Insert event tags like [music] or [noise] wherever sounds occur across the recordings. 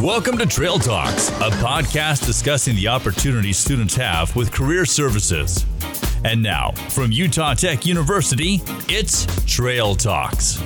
Welcome to Trail Talks, a podcast discussing the opportunities students have with career services. And now, from Utah Tech University, it's Trail Talks.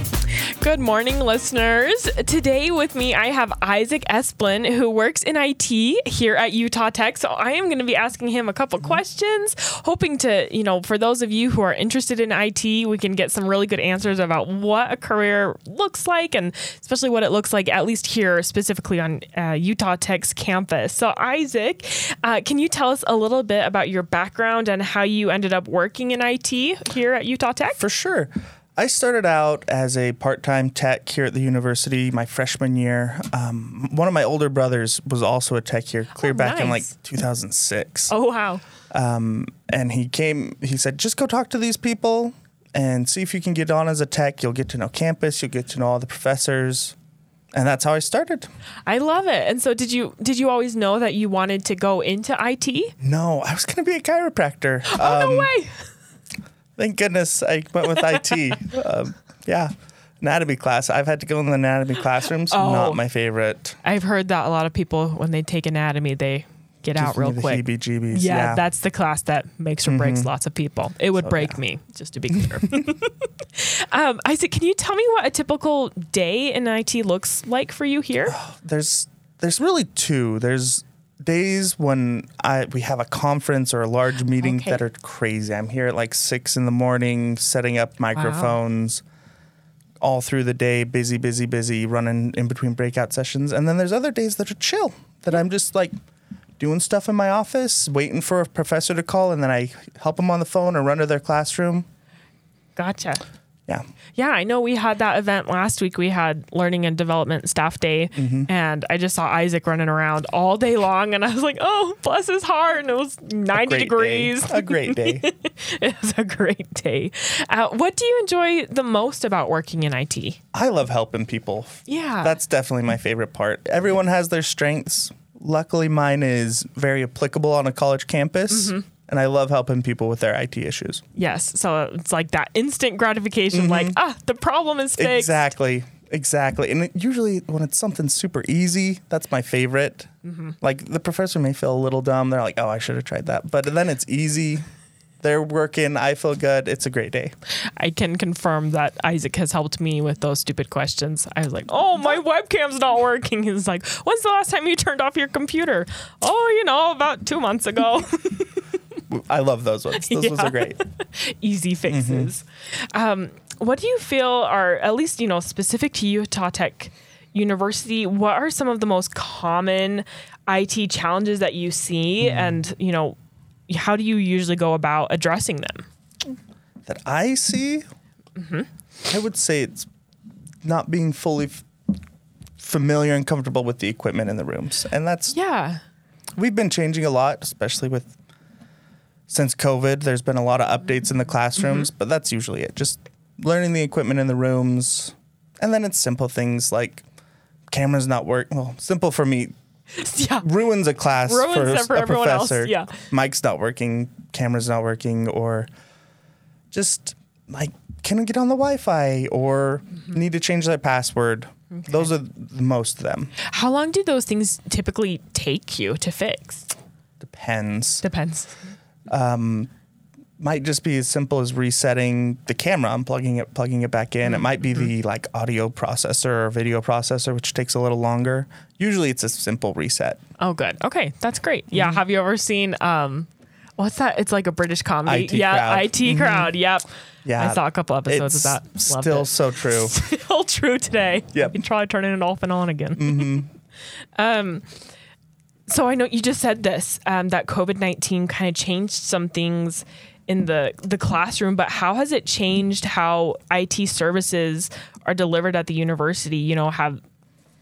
Good morning, listeners. Today with me, I have Isaac Esplin, who works in IT here at Utah Tech. So I am going to be asking him a couple questions, hoping to, you know, for those of you who are interested in IT, we can get some really good answers about what a career looks like and especially what it looks like, at least here specifically on uh, Utah Tech's campus. So, Isaac, uh, can you tell us a little bit about your background and how you ended up working in IT here at Utah Tech? For sure. I started out as a part time tech here at the university my freshman year. Um, one of my older brothers was also a tech here, clear Oh, back in like 2006. Oh, wow. Um, and he came, he said, just go talk to these people and see if you can get on as a tech. You'll get to know campus, you'll get to know all the professors. And that's how I started. I love it. And so did you did you always know that you wanted to go into IT? No, I was going to be a chiropractor. Oh Um, no way. Thank goodness I went with IT. [laughs] um, yeah. Anatomy class. I've had to go in the anatomy classrooms. Oh. Not my favorite. I've heard that a lot of people when they take anatomy they get out Gives real quick. Yeah, Yeah. that's the class that makes or breaks lots of people. It would break me, just to be clear. [laughs] um, Isaac, can you tell me what a typical day in IT looks like for you here? there's there's really two. There's days when I we have a conference or a large meeting Okay. that are crazy. I'm here at like six in the morning setting up microphones. All through the day, busy, busy, busy, running in between breakout sessions. And then there's other days that are chill, that I'm just like doing stuff in my office, waiting for a professor to call, and then I help them on the phone or run to their classroom. Gotcha. Yeah. Yeah, I know we had that event last week. We had learning and development staff day, Mm-hmm. and I just saw Isaac running around all day long, and I was like, "Oh, bless his heart!" And it was ninety Great degrees. Day. A great day. [laughs] it was a great day. Uh, what do you enjoy the most about working in IT? I love helping people. Yeah, That's definitely my favorite part. Everyone has their strengths. Luckily, mine is very applicable on a college campus, Mm-hmm. And I love helping people with their IT issues. yes. So it's like that instant gratification, like ah, the problem is fixed. Exactly. Exactly. And it, usually, when it's something super easy, that's my favorite. Mm-hmm. Like, the professor may feel a little dumb. They're like, oh, I should have tried that. But then it's easy. They're working. I feel good. It's a great day. I can confirm that Isaac has helped me with those stupid questions. I was like, "Oh, my webcam's not working." [laughs] He's like, "When's the last time you turned off your computer?" Oh, you know, about two months ago. [laughs] [laughs] I love those ones. Those ones are great. [laughs] Easy fixes. Um, what do you feel are at least you know specific to Utah Tech University? What are some of the most common IT challenges that you see, and you know, how do you usually go about addressing them? that I see, Mm-hmm. I would say it's not being fully f- familiar and comfortable with the equipment in the rooms. And that's, Yeah. we've been changing a lot, especially with, since COVID, there's been a lot of updates in the classrooms, Mm-hmm. but that's usually it. Just learning the equipment in the rooms. And then it's simple things like cameras not work. Well, simple for me, [laughs] Yeah. ruins a class Ruins for, for a everyone else, yeah. Mic's not working, camera's not working, or just like can I get on the Wi-Fi or Mm-hmm. need to change their password. Those are the most of them. How long do those things typically take you to fix? Depends. Depends. Might just be as simple as resetting the camera, unplugging it, plugging it back in. It might be the like audio processor or video processor, which takes a little longer. Usually, it's a simple reset. Oh, good. Okay, that's great. Yeah. Mm-hmm. Have you ever seen um, what's that? It's like a British comedy. IT yeah, Crowd. Mm-hmm. IT crowd. Yep. Yeah, I saw a couple episodes it's of that. Loved Still it. so true. [laughs] still true today. Yep. You can try turning it off and on again. Mm-hmm. [laughs] um, so I know you just said this um, that COVID nineteen kind of changed some things in the the classroom, but how has it changed how IT services are delivered at the university? You know, have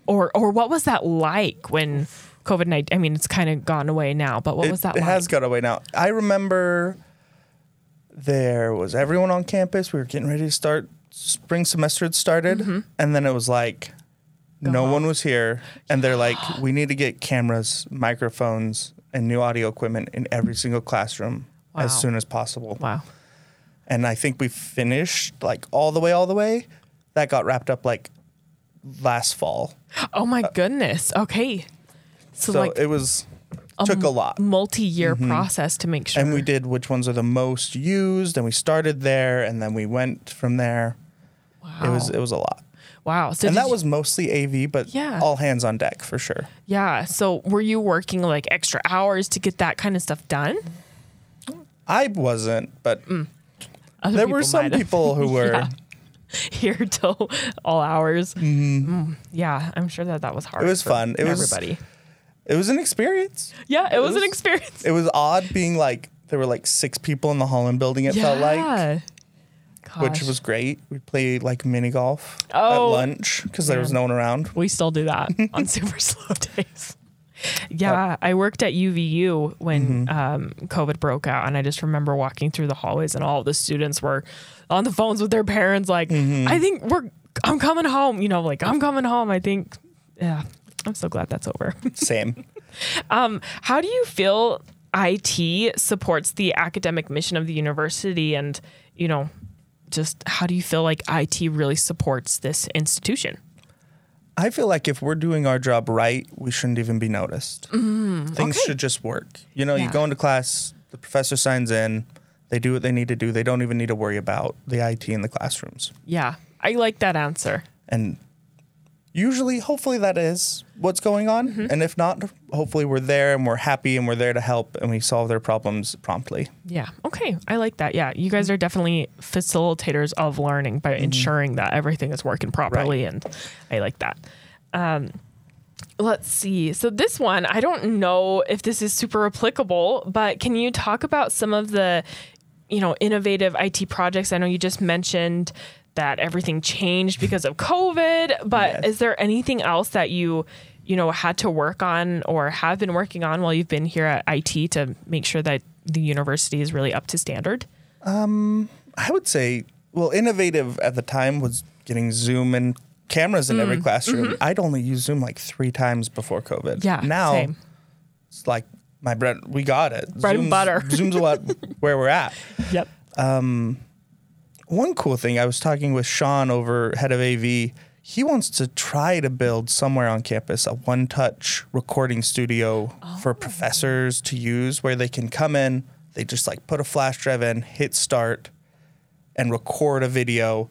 or or what was that like when COVID nineteen? I mean, it's kind of gone away now, but what it, was that it like? has got away now. I remember there was everyone on campus. We were getting ready to start. Spring semester had started, Mm-hmm. and then it was like no home. one was here, and they're like, [gasps] "We need to get cameras, microphones, and new audio equipment in every single classroom Wow. as soon as possible." wow. And I think we finished like all the way, all the way. That got wrapped up like last fall. [gasps] Oh my uh, goodness. Okay. So, So like it was took a lot. multi-year mm-hmm. process to make sure. And we did which ones are the most used, and we started there, and then we went from there. wow. It was it was a lot, wow. So and that you- was mostly AV, but Yeah. all hands on deck for sure. yeah. So were you working like extra hours to get that kind of stuff done? I wasn't, but Other there were some people who [laughs] were. Yeah. [laughs] here till all hours. Mm, yeah, I'm sure that that was hard. Mm-hmm. It was fun. It was- everybody. It was an experience. Yeah, it was, an experience. It was odd being like there were like six people in the Holland building. It felt like, Yeah. which was great. We played like mini golf Oh, at lunch because there was no one around. We still do that [laughs] on super slow [laughs] days. Yeah, I worked at UVU when Mm-hmm. um, COVID broke out, and I just remember walking through the hallways, and all the students were on the phones with their parents, like, Mm-hmm. "I think we're, I'm coming home," you know, like, "I'm coming home." I think, yeah, I'm so glad that's over. [laughs] Same. How do you feel IT supports the academic mission of the university, and you know, just how do you feel like IT really supports this institution? I feel like if we're doing our job right, we shouldn't even be noticed. Things Mm, okay. should just work. You know, you go into class, the professor signs in, they do what they need to do. They don't even need to worry about the IT in the classrooms. Yeah, I like that answer. And usually, hopefully, that is what's going on. Mm-hmm. And if not, hopefully, we're there and we're happy and we're there to help and we solve their problems promptly. Yeah. Okay. I like that. Yeah. You guys are definitely facilitators of learning by ensuring that everything is working properly. And I like that. Um, let's see. So, this one, I don't know if this is super applicable, but can you talk about some of the, you know, innovative IT projects? I know you just mentioned that everything changed because of COVID, but Yes. is there anything else that you, you know, had to work on or have been working on while you've been here at IT to make sure that the university is really up to standard? I would say, well, innovative at the time was getting Zoom and cameras in Mm, every classroom. I'd only used Zoom like three times before COVID. mm-hmm. Yeah. Now same. it's like my bread. We got it. Bread and Zoom's- butter. Zoom's what [laughs] where we're at. Yep. One cool thing I was talking with Sean over head of AV. He wants to try to build somewhere on campus a one-touch recording studio Oh. for professors to use, where they can come in, they just like put a flash drive in, hit start, and record a video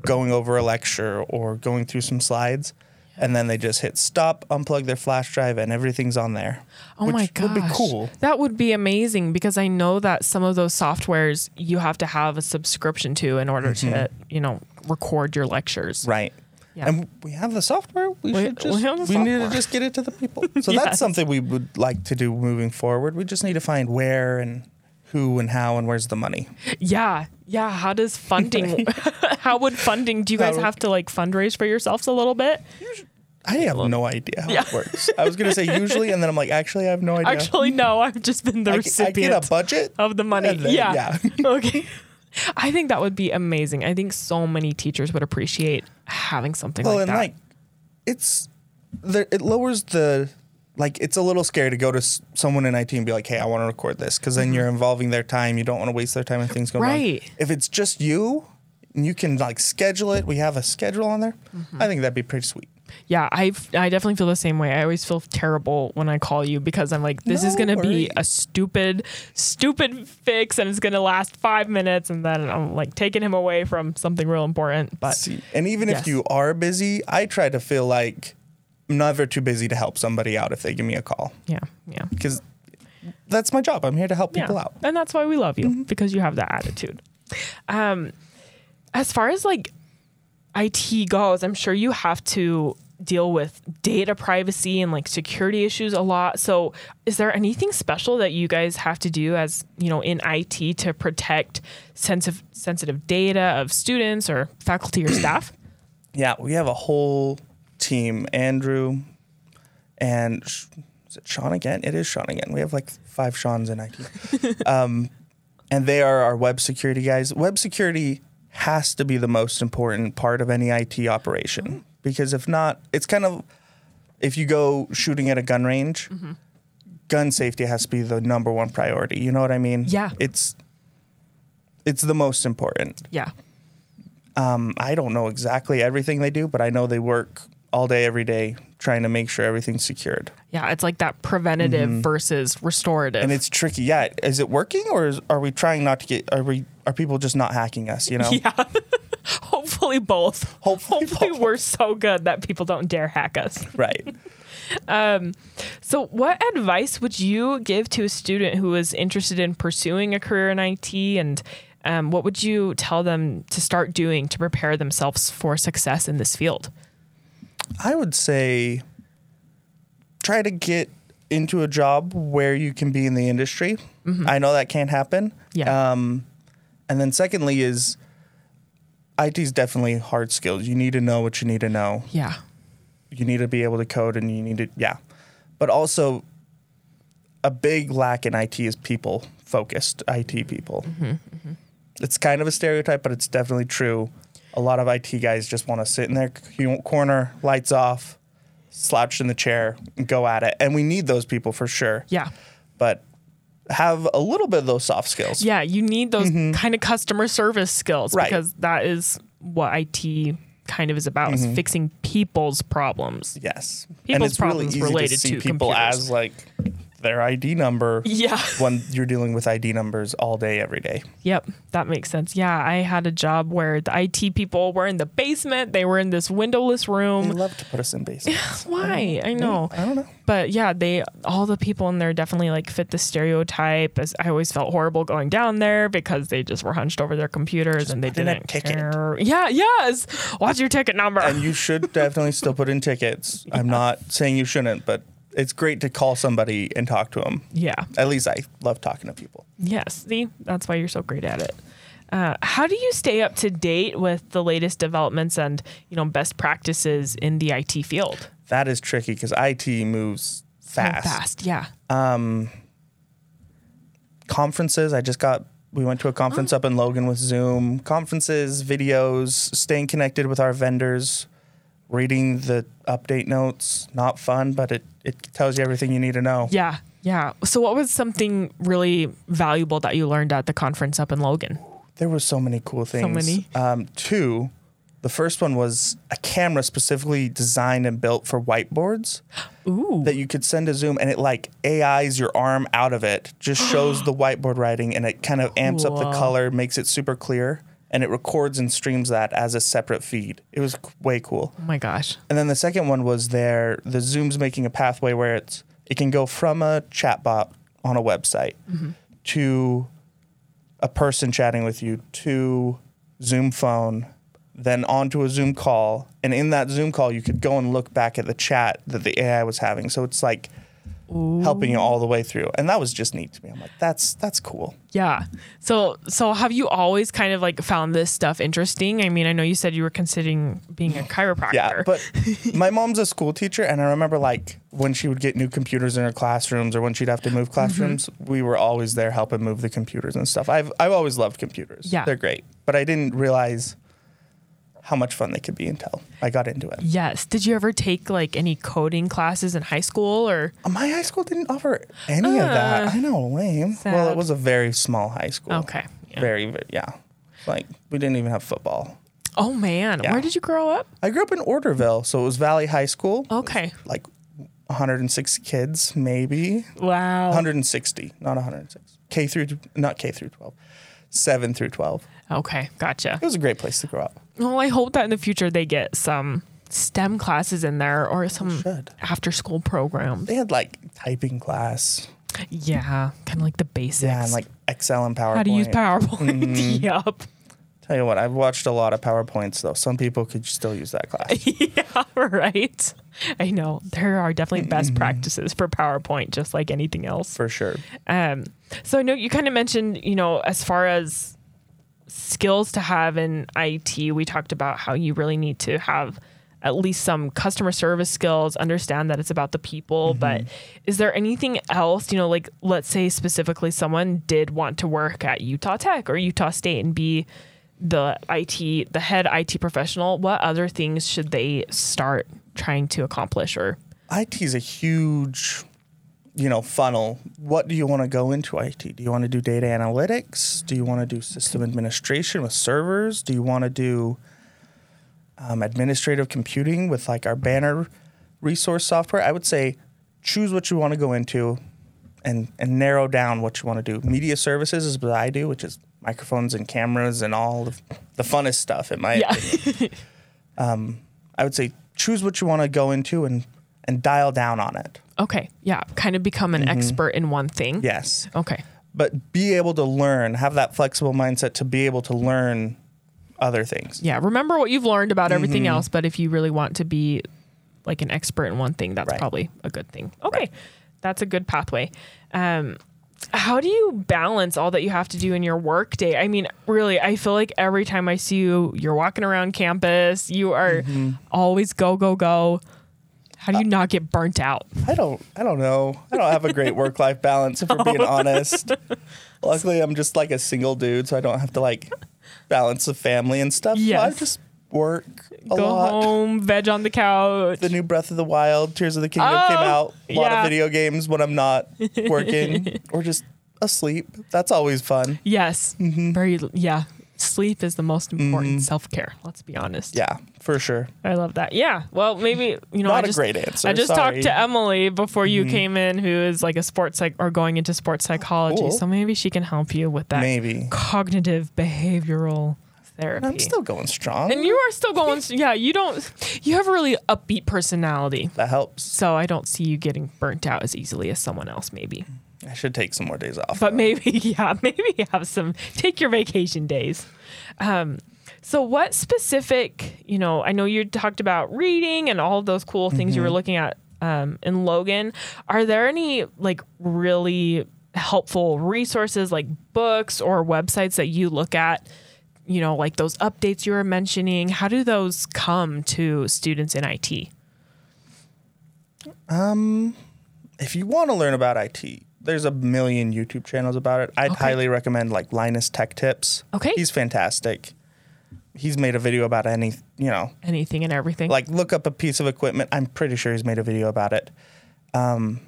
going over a lecture or going through some slides. And then they just hit stop, unplug their flash drive, and everything's on there. Oh my gosh. would be cool. That would be amazing because I know that some of those softwares you have to have a subscription to in order to, you know, record your lectures. Mm-hmm. Right. Yeah. And we have the software. We, We- should just we we need to just get it to the people. [laughs] So Yes. that's something we would like to do moving forward. We just need to find where and who and how and where's the money. Yeah. Yeah. How does funding, [laughs] [laughs] how would funding, do you guys have to like fundraise for yourselves a little bit? I have no idea how Yeah. it works. I was gonna say [laughs] usually, and then I'm like, actually, I have no idea. Actually, no, I've just been the I, I recipient get a budget of the money. then- yeah. yeah. okay. I think that would be amazing. I think so many teachers would appreciate having something Well, like and that. like, it's there. It lowers the like. It's a little scary to go to s- someone in IT and be like, "Hey, I want to record this," because then you're involving their time. You don't want to waste their time and things go wrong. Mm-hmm. Right. If it's just you, and you can like schedule it. We have a schedule on there. Mm-hmm. I think that'd be pretty sweet. Yeah, I I definitely feel the same way. I always feel terrible when I call you because I'm like, this is No gonna be a stupid, stupid fix, and it's gonna last five minutes, and then I'm like taking him away from something real important. But See, and even yes. if you are busy, I try to feel like I'm never too busy to help somebody out if they give me a call yeah, yeah, because that's my job. I'm here to help people yeah. out. and that's why we love Mm-hmm. you because you have that attitude. Um, as far as like IT goes, I'm sure you have to deal with data privacy and like security issues a lot. So, is there anything special that you guys have to do as, you know, in IT to protect sensitive sensitive data of students or faculty or staff? [clears throat] Yeah, we have a whole team. Andrew and is it Sean again? It is Sean again. We have like five Sean's in IT. [laughs] um, and they are our web security guys. Web security has to be the most important part of any IT operation because if not, it's kind of if you go shooting at a gun range, gun safety has to be the number one priority. You know what I mean? Yeah. It's it's the most important. Yeah. Um, I don't know exactly everything they do, but I know they work all day, every day, trying to make sure everything's secured. Yeah, it's like that preventative versus restorative. Mm-hmm. And it's tricky. Yeah, is it working, or is, are we trying not to get? Are we? Are people just not hacking us? You know. [laughs] yeah. [laughs] Hopefully both. Hopefully Hopefully both. [laughs] we're so good that people don't dare hack us. Right. um, So, what advice would you give to a student who is interested in pursuing a career in IT? And um, what would you tell them to start doing to prepare themselves for success in this field? I would say try to get into a job where you can be in the industry. Mm-hmm. I know that can't happen. Yeah. Um, and then secondly is IT is definitely hard skills. You need to know what you need to know. Yeah. You need to be able to code and you need to yeah. But also a big lack in IT is people focused IT people. It's kind of a stereotype, but it's definitely true. A lot of IT guys just want to sit in their corner, lights off, slouched in the chair, and go at it. And we need those people for sure. Yeah. But have a little bit of those soft skills. Yeah. You need those mm-hmm. kind of customer service skills Right. because that is what IT kind of is about is mm-hmm. fixing people's problems. Yes. People's really problems easy related to to people computers. as like their ID number Yeah. when you're dealing with ID numbers all day, every day. Yep, that makes sense. Yeah, I had a job where the IT people were in the basement. They were in this windowless room. They love to put us in basements. [laughs] Why? I know. I don't know. But yeah, they all the people in there definitely like fit the stereotype. As I always felt horrible going down there because they just were hunched over their computers and they put in a didn't care. Yeah, yes. What's your ticket number? And you should [laughs] definitely still put in tickets. I'm not saying you shouldn't, but it's great to call somebody and talk to them. yeah. At least I love talking to people. Yes. See, that's why you're so great at it. Uh, how do you stay up to date with the latest developments and you know best practices in the IT field? That is tricky because IT moves So fast. fast, yeah. Conferences, I just got, we went to a conference Oh. up in Logan with Zoom. Conferences, videos, staying connected with our vendors, reading the update notes. Not fun, but it, it tells you everything you need to know. Yeah, yeah. So, what was something really valuable that you learned at the conference up in Logan? There were so many cool things. So many. Um, two, the first one was a camera specifically designed and built for whiteboards [gasps] Ooh, that you could send to Zoom and it like AIs your arm out of it, just [gasps] shows the whiteboard writing and it kind of amps up the color, makes it super clear, and it records and streams that as a separate feed. It was way cool. oh my gosh. And then the second one was there the Zoom's making a pathway where it's it can go from a chatbot on a website mm-hmm. to a person chatting with you to Zoom phone, then onto a Zoom call. And in that Zoom call you could go and look back at the chat that the AI was having. So it's like helping you all the way through. And that was just neat to me. I'm like, that's that's cool. Yeah. So, so have you always kind of like found this stuff interesting? I mean, I know you said you were considering being a chiropractor. Yeah, but [laughs] my mom's a school teacher, and I remember like when she would get new computers in her classrooms, or when she'd have to move mm-hmm. classrooms, we were always there helping move the computers and stuff. I've I've always loved computers. Yeah. they're great, but I didn't realize how much fun they could be until I got into it. yes. Did you ever take like any coding classes in high school or? Uh, my high school didn't offer any of that. Ah. I know, lame. Well, it was a very small high school. Okay. Yeah. Very, very yeah. Like we didn't even have football. Oh man, Yeah. where did you grow up? I grew up in Orderville, so it was Valley High School. Okay. Like 160 kids, maybe. Wow. 160, not 106. K through not K through 12. 7 through 12. Okay, gotcha. It was a great place to grow up. Well, I hope that in the future they get some STEM classes in there or some should. after school programs. They had like typing class. Yeah, kind of like the basics. Yeah, and like Excel and PowerPoint. how to use PowerPoint. Mm-hmm. [laughs] yep. Tell you what, I've watched a lot of PowerPoints though. Some people could still use that class. [laughs] yeah, right. I know there are definitely best Mm-hmm. practices for PowerPoint, just like anything else. for sure. Um, so I know you kind of mentioned, you know, as far as skills to have in IT, we talked about how you really need to have at least some customer service skills, understand that it's about the people. Mm-hmm. But is there anything else, you know, like let's say specifically someone did want to work at Utah Tech or Utah State and be the IT, the head IT professional, what other things should they start trying to accomplish or IT is a huge you know, funnel. What do you want to go into IT? Do you want to do data analytics? Do you want to do system administration with servers? Do you want to do um, administrative computing with like our banner resource software? I would say choose what you want to go into and, and narrow down what you want to do. Media services is what I do, which is microphones and cameras and all the, the funnest stuff in my Yeah. opinion. [laughs] um, I would say choose what you want to go into and, and dial down on it. Okay. Yeah. Kind of become an expert in one thing. Yes. Okay. But be able to learn, have that flexible mindset to be able to learn other things. Yeah. Remember what you've learned about everything Mm-hmm. else, but if you really want to be like an expert in one thing, that's Right. probably a good thing. Okay. Right. That's a good pathway. Um, how do you balance all that you have to do in your work day? I mean, really, I feel like every time I see you, you're walking around campus, you are Mm-hmm. always go, go, go. How do you not get burnt out? I don't I don't know. I don't have a great work life balance if we're being [laughs] honest. Luckily I'm just like a single dude, so I don't have to like balance the family and stuff. So I Yes. just work a Go lot. home, veg on the couch. The new Breath of the Wild, Tears of the Kingdom Oh, came out. A lot yeah. of video games when I'm not working [laughs] or just asleep. That's always fun. yes. Mm-hmm. Very, yeah. Sleep is the most important self care. Let's be honest. Yeah, for sure. I love that. Yeah. Well, maybe you know. Not I a just, great answer, I just sorry. Mm-hmm. talked to Emily before you came in, who is like a sports psych or going into sports psychology. Cool. So maybe she can help you with that Maybe. cognitive behavioral therapy. I'm still going strong. and you are still going. Yeah. You don't. You have a really upbeat personality. that helps. So I don't see you getting burnt out as easily as someone else, maybe. I should take some more days off. But maybe, [laughs] yeah, maybe have some, take your vacation days. Um, so, what specific, you know, I know you talked about reading and all those cool things you were looking at um, in Logan. Are there any like really helpful resources like books or websites that you look at? You know, like those updates you were mentioning. How do those come to students in IT? Um, if you want to learn about IT, there's a million YouTube channels about it. I'd Okay. highly recommend like Linus Tech Tips. Okay. He's fantastic. He's made a video about any, you know, Anything and everything. like look up a piece of equipment. I'm pretty sure he's made a video about it. Um,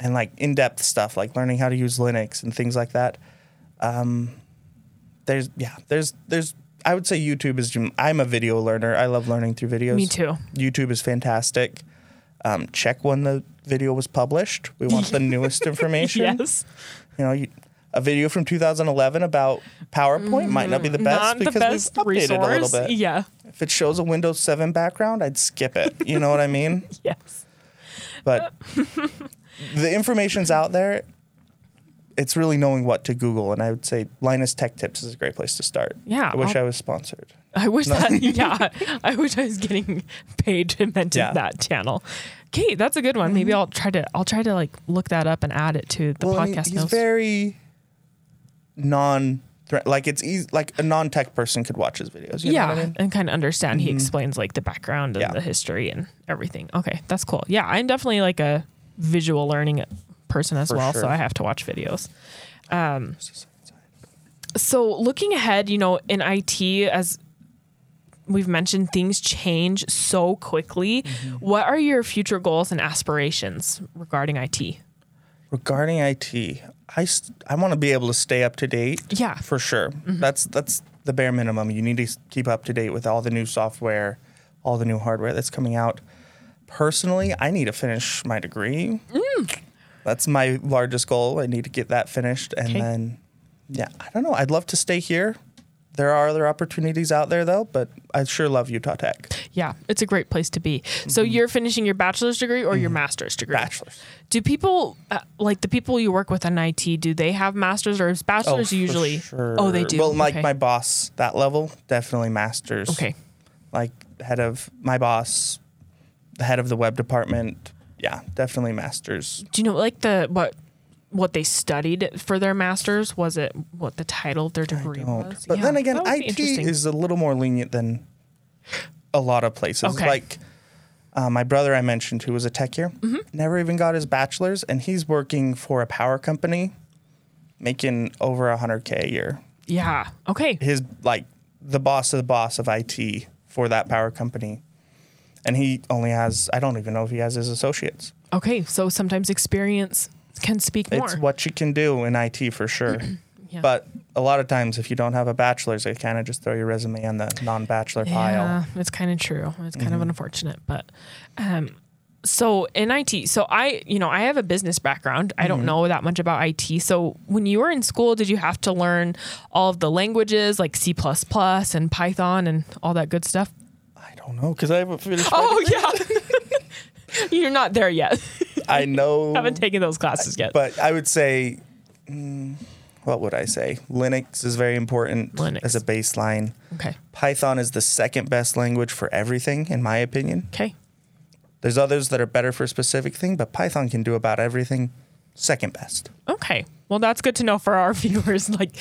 and like in depth stuff, like learning how to use Linux and things like that. Um, there's, yeah, there's, there's, I would say YouTube is, I'm a video learner. I love learning through videos. Me too. YouTube is fantastic. Um, check when the video was published. We want the newest [laughs] information. yes. You know, you, a video from 2011 about PowerPoint might not be the best Not the because best we've updated resource. a little bit. Yeah. If it shows a Windows 7 background, I'd skip it. You know what I mean? [laughs] Yes. But the information's out there. It's really knowing what to Google, and I would say Linus Tech Tips is a great place to start. Yeah, I wish I'll- I was sponsored. I wish that, yeah, [laughs] I wish I was getting paid to mention Yeah. that channel. Okay, that's a good one. Maybe mm-hmm. I'll try to, I'll try to like look that up and add it to the well, podcast he's notes. very non like it's easy like a non-tech person could watch his videos. You yeah, I mean? and kind of understand. He mm-hmm. explains like the background and Yeah. the history and everything. Okay, that's cool. Yeah, I'm definitely like a visual learning person as For well, so. I have to watch videos. Um, so looking ahead, you know, in IT, as we've mentioned, things change so quickly. Mm-hmm. What are your future goals and aspirations regarding IT? Regarding IT, I, st- I want to be able to stay up to date. Yeah. for sure. That's that's the bare minimum. You need to keep up to date with all the new software, all the new hardware that's coming out. Personally, I need to finish my degree. That's my largest goal. I need to get that finished, and Okay. then, yeah, I don't know. I'd love to stay here. There are other opportunities out there though, but I sure love Utah Tech. Yeah, it's a great place to be. So Mm-hmm. you're finishing your bachelor's degree or your master's degree? Bachelor's. Do people uh, like the people you work with in IT? Do they have masters or is bachelor's for usually? sure. Oh, they do. Well, like Okay. my boss, that level, definitely masters. Okay. Like head of my boss, the head of the web department. Yeah, definitely masters. Do you know like the what what they studied for their masters? Was it what the title of their degree was? But Yeah, then again, that would be IT is a little more lenient than a lot of places. Okay. Like uh, my brother I mentioned, who was a tech here, Mm-hmm. never even got his bachelor's, and he's working for a power company, making over 100k a year. yeah. Okay. his like the boss of the boss of IT for that power company. And he only has, I don't even know if he has his associates. Okay, so sometimes experience can speak more. It's what you can do in IT for sure. [clears throat] Yeah. But a lot of times, if you don't have a bachelor's, they kind of just throw your resume on the non bachelor pile. Yeah, it's kind of true. It's kind Mm-hmm. of unfortunate, but um, so in IT, so I, you know, I have a business background. I Mm-hmm. don't know that much about IT. So when you were in school, did you have to learn all of the languages like C and Python and all that good stuff? I don't know because I haven't finished. Oh yeah, [laughs] you're not there yet. I know. [laughs] haven't taken those classes yet. but I would say, mm, what would I say? Linux is very important Linux. as a baseline. okay, Python is the second best language for everything, in my opinion. okay, There's others that are better for a specific thing, but Python can do about everything. Second best. okay. Well, that's good to know for our [laughs] viewers. Like,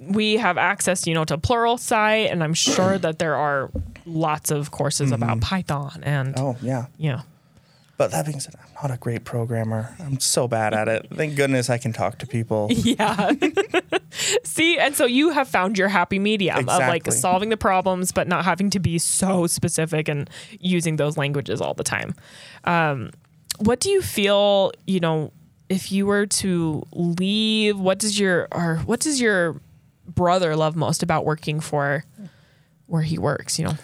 we have access, you know, to Pluralsight, and I'm sure [clears throat] that there are lots of courses about Python and Mm-hmm. Oh yeah. yeah. But that being said, I'm not a great programmer. I'm so bad at it. Thank goodness I can talk to people. [laughs] Yeah. [laughs] See, and so you have found your happy medium of like solving the problems, but not having to be so specific and using those languages all the time. Um, what do you feel, you know, if you were to leave, what does your, or what does your brother love most about working for where he works, you know?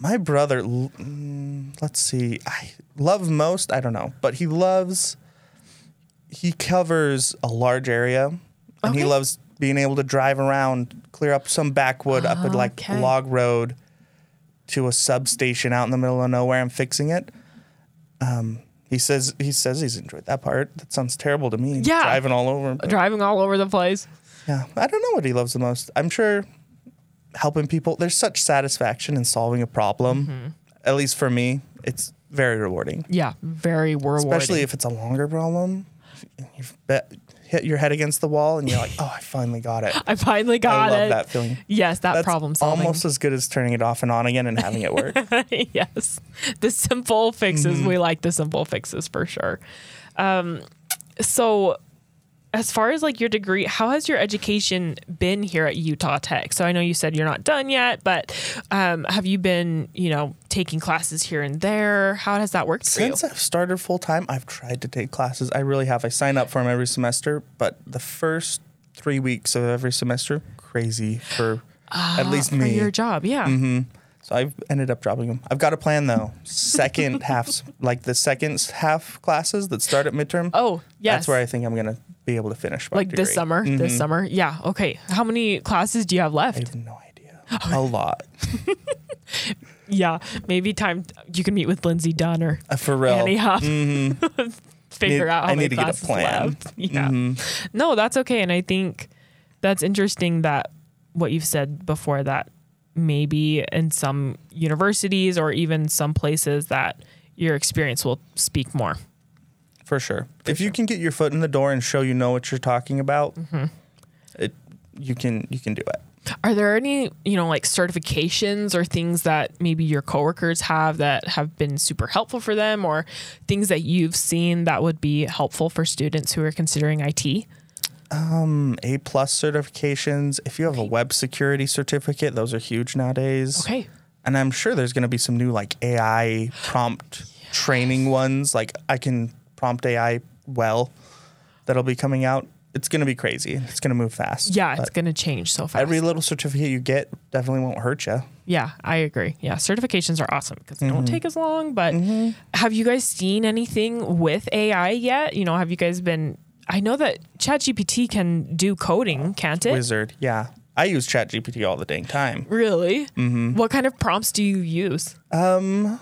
My brother, mm, let's see, I love most, I don't know, but he loves, he covers a large area and he loves being able to drive around, clear up some backwood up a like Okay. log road to a substation out in the middle of nowhere and fixing it. Um, he says he says he's enjoyed that part. That sounds terrible to me. Yeah. driving all over. Driving all over the place. Yeah, I don't know what he loves the most. I'm sure helping people. There's such satisfaction in solving a problem. Mm-hmm. At least for me, it's very rewarding. Yeah. Very rewarding. Especially if it's a longer problem. You've bet, hit your head against the wall, and you're like, "Oh, I finally got it." [laughs] I finally got it. I love it. that feeling. Yes, that That's problem solving. almost as good as turning it off and on again and having it work. [laughs] yes. The simple fixes. Mm-hmm. We like the simple fixes for sure. Um, so, as far as like your degree, how has your education been here at Utah Tech? So, I know you said you're not done yet, but um, have you been, you know, taking classes here and there? How has that worked for Since? I've started full time, I've tried to take classes. I really have. I sign up for them every semester, but the first three weeks of every semester, crazy for at least for me. your job, yeah. So I've ended up dropping them. I've got a plan though. Second [laughs] half, like the second half classes that start at midterm. Oh, yes. That's where I think I'm gonna be able to finish. My like this degree. summer. This mm-hmm. summer, yeah. Okay. How many classes do you have left? I have no idea. A [laughs] lot. Yeah, maybe time you can meet with Lindsay Dunn or Uh, for real. Annie Huff. Mm-hmm. [laughs] Figure Need- out how I many need to get a classes plan. left. Mm-hmm. Yeah. No, that's okay. And I think that's interesting that what you've said before that maybe in some universities or even some places that your experience will speak more. For sure. if you can get your foot in the door and show you know what you're talking about, Mm-hmm. it you can you can do it. Are there any, you know, like certifications or things that maybe your coworkers have that have been super helpful for them or things that you've seen that would be helpful for students who are considering IT? A plus certifications. If you have a web security certificate, those are huge nowadays. Okay. And I'm sure there's going to be some new like AI prompt training ones. Like I can prompt AI well that'll be coming out. It's going to be crazy. It's going to move fast. Yeah, it's going to change so fast. every little certificate you get definitely won't hurt you. Yeah, I agree. Yeah, certifications are awesome because they Mm-hmm. don't take as long. But have you guys seen anything with AI yet? You know, have you guys been? I know that ChatGPT can do coding, can't it? Wizard. Yeah. I use ChatGPT all the dang time. Really? Mm-hmm. What kind of prompts do you use? Um,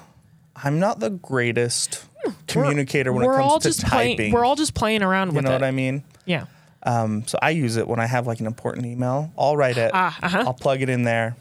I'm not the greatest communicator when we're it comes all to just typing. playing. We're all just playing around you with it. You know what I mean? Yeah. Um, so I use it when I have like an important email. I'll write it. Ah, uh-huh. I'll plug it in there.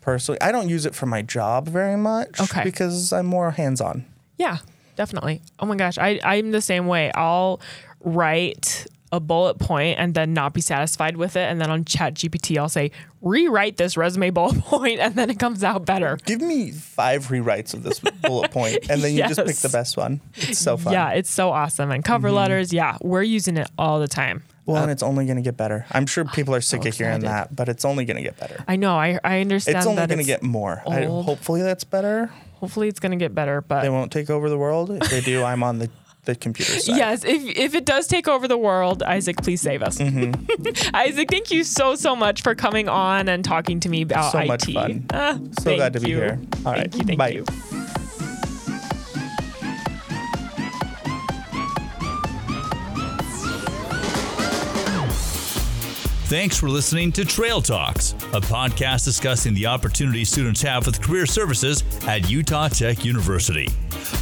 Personally, I don't use it for my job very much Okay. because I'm more hands-on. Yeah, definitely. Oh my gosh, I I'm the same way. I'll write a bullet point and then not be satisfied with it, and then on Chat GPT I'll say rewrite this resume bullet [laughs] point, and then it comes out better. Give me five rewrites of this bullet point, and then you just pick [laughs] the best one. It's so fun. Mm-hmm. Yeah, it's so awesome. And cover letters, yeah, we're using it all the time. Well, and it's only going to get better. I'm sure people are sick so of hearing excited. that, but it's only going to get better. I know. I I understand It's only going to get more. I, hopefully, that's better. hopefully it's going to get better. But They won't take over the world. If they do, I'm on the, the computer side. Yes, if if it does take over the world, Isaac, please save us. Mm-hmm. [laughs] Isaac, thank you so so much for coming on and talking to me about So IT. much fun. Ah, So glad to be you. here. All right. Thank you. Thank Bye. you. Thanks for listening to Trail Talks, a podcast discussing the opportunities students have with career services at Utah Tech University.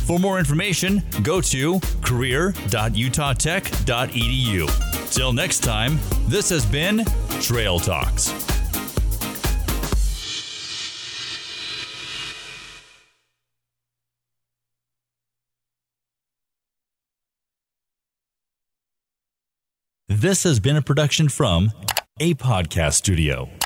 For more information, go to career.utahtech.edu. Till next time, this has been Trail Talks. This has been a production from a podcast studio.